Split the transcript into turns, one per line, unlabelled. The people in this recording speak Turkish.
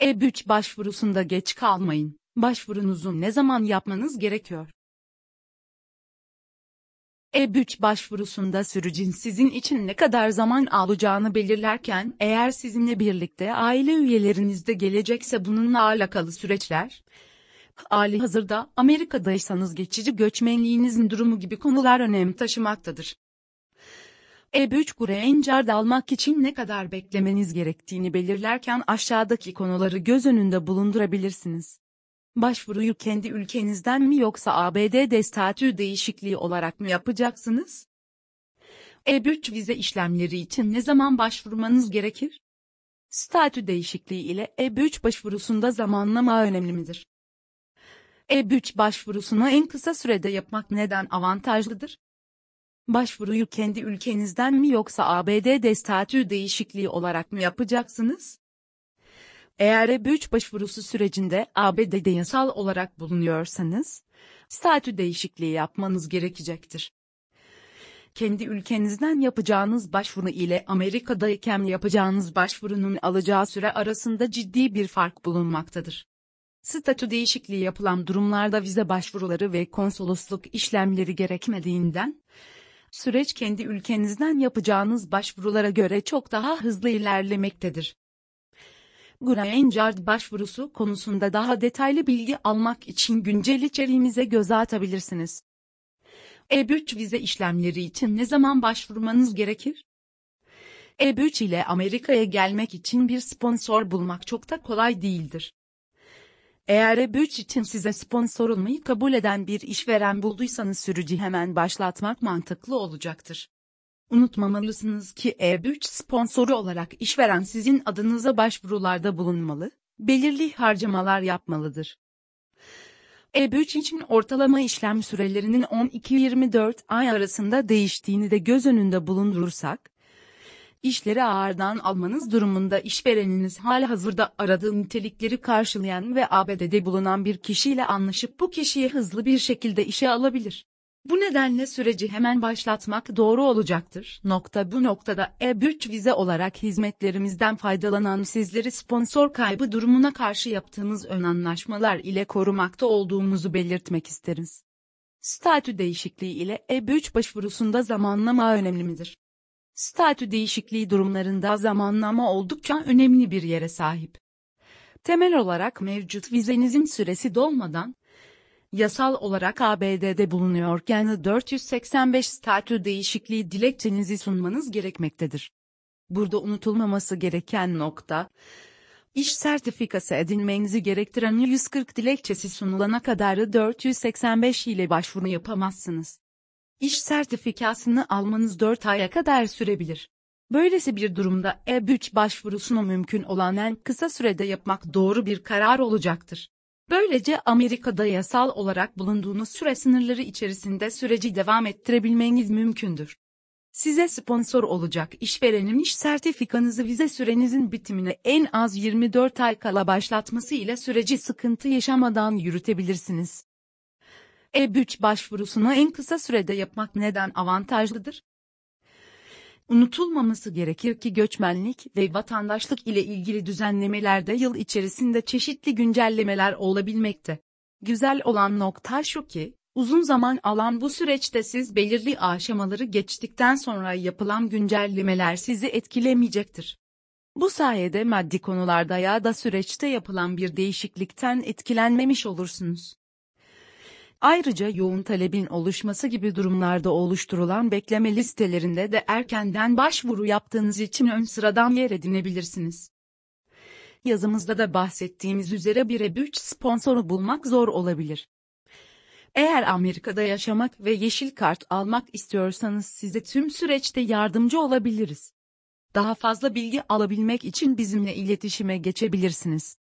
E3 başvurusunda geç kalmayın. Başvurunuzu ne zaman yapmanız gerekiyor? E3 başvurusunda sürecin sizin için ne kadar zaman alacağını belirlerken eğer sizinle birlikte aile üyeleriniz de gelecekse bununla alakalı süreçler, hali hazırda Amerika'daysanız geçici göçmenliğinizin durumu gibi konular önem taşımaktadır. E3 Green Card almak için ne kadar beklemeniz gerektiğini belirlerken aşağıdaki konuları göz önünde bulundurabilirsiniz. Başvuruyu kendi ülkenizden mi yoksa ABD'de statü değişikliği olarak mı yapacaksınız? E3 vize işlemleri için ne zaman başvurmanız gerekir? Statü değişikliği ile E3 başvurusunda zamanlama önemli midir? E3 başvurusunu en kısa sürede yapmak neden avantajlıdır? Başvuruyu kendi ülkenizden mi yoksa ABD'de statü değişikliği olarak mı yapacaksınız? Eğer E3 başvurusu sürecinde ABD'de yasal olarak bulunuyorsanız, statü değişikliği yapmanız gerekecektir. Kendi ülkenizden yapacağınız başvuru ile Amerika'dayken yapacağınız başvurunun alacağı süre arasında ciddi bir fark bulunmaktadır. Statü değişikliği yapılan durumlarda vize başvuruları ve konsolosluk işlemleri gerekmediğinden, süreç kendi ülkenizden yapacağınız başvurulara göre çok daha hızlı ilerlemektedir. Green Card başvurusu konusunda daha detaylı bilgi almak için güncel içeriğimize göz atabilirsiniz. E3 vize işlemleri için ne zaman başvurmanız gerekir? E3 ile Amerika'ya gelmek için bir sponsor bulmak çok da kolay değildir. Eğer E3 için size sponsor olmayı kabul eden bir işveren bulduysanız sürücü hemen başlatmak mantıklı olacaktır. Unutmamalısınız ki E3 sponsoru olarak işveren sizin adınıza başvurularda bulunmalı, belirli harcamalar yapmalıdır. E3 için ortalama işlem sürelerinin 12-24 ay arasında değiştiğini de göz önünde bulundurursak, işleri ağırdan almanız durumunda işvereniniz hazırda aradığı nitelikleri karşılayan ve ABD'de bulunan bir kişiyle anlaşıp bu kişiyi hızlı bir şekilde işe alabilir. Bu nedenle süreci hemen başlatmak doğru olacaktır. Nokta bu noktada E3 vize olarak hizmetlerimizden faydalanan sizleri sponsor kaybı durumuna karşı yaptığımız ön anlaşmalar ile korumakta olduğumuzu belirtmek isteriz. Statü değişikliği ile E3 başvurusunda zamanlama önemli midir? Statü değişikliği durumlarında zamanlama oldukça önemli bir yere sahip. Temel olarak mevcut vizenizin süresi dolmadan, yasal olarak ABD'de bulunuyorken 485 statü değişikliği dilekçenizi sunmanız gerekmektedir. Burada unutulmaması gereken nokta, iş sertifikası edinmenizi gerektiren 140 dilekçesi sunulana kadar 485 ile başvuru yapamazsınız. İş sertifikasını almanız 4 aya kadar sürebilir. Böylesi bir durumda E3 başvurusunu mümkün olan en kısa sürede yapmak doğru bir karar olacaktır. Böylece Amerika'da yasal olarak bulunduğunuz süre sınırları içerisinde süreci devam ettirebilmeniz mümkündür. Size sponsor olacak işverenin iş sertifikanızı vize sürenizin bitimine en az 24 ay kala başlatması ile süreci sıkıntı yaşamadan yürütebilirsiniz. E3 başvurusunu en kısa sürede yapmak neden avantajlıdır? Unutulmaması gerekir ki göçmenlik ve vatandaşlık ile ilgili düzenlemelerde yıl içerisinde çeşitli güncellemeler olabilmekte. Güzel olan nokta şu ki, uzun zaman alan bu süreçte siz belirli aşamaları geçtikten sonra yapılan güncellemeler sizi etkilemeyecektir. Bu sayede maddi konularda ya da süreçte yapılan bir değişiklikten etkilenmemiş olursunuz. Ayrıca yoğun talebin oluşması gibi durumlarda oluşturulan bekleme listelerinde de erkenden başvuru yaptığınız için ön sıradan yer edinebilirsiniz. Yazımızda da bahsettiğimiz üzere bir E3 sponsoru bulmak zor olabilir. Eğer Amerika'da yaşamak ve yeşil kart almak istiyorsanız size tüm süreçte yardımcı olabiliriz. Daha fazla bilgi alabilmek için bizimle iletişime geçebilirsiniz.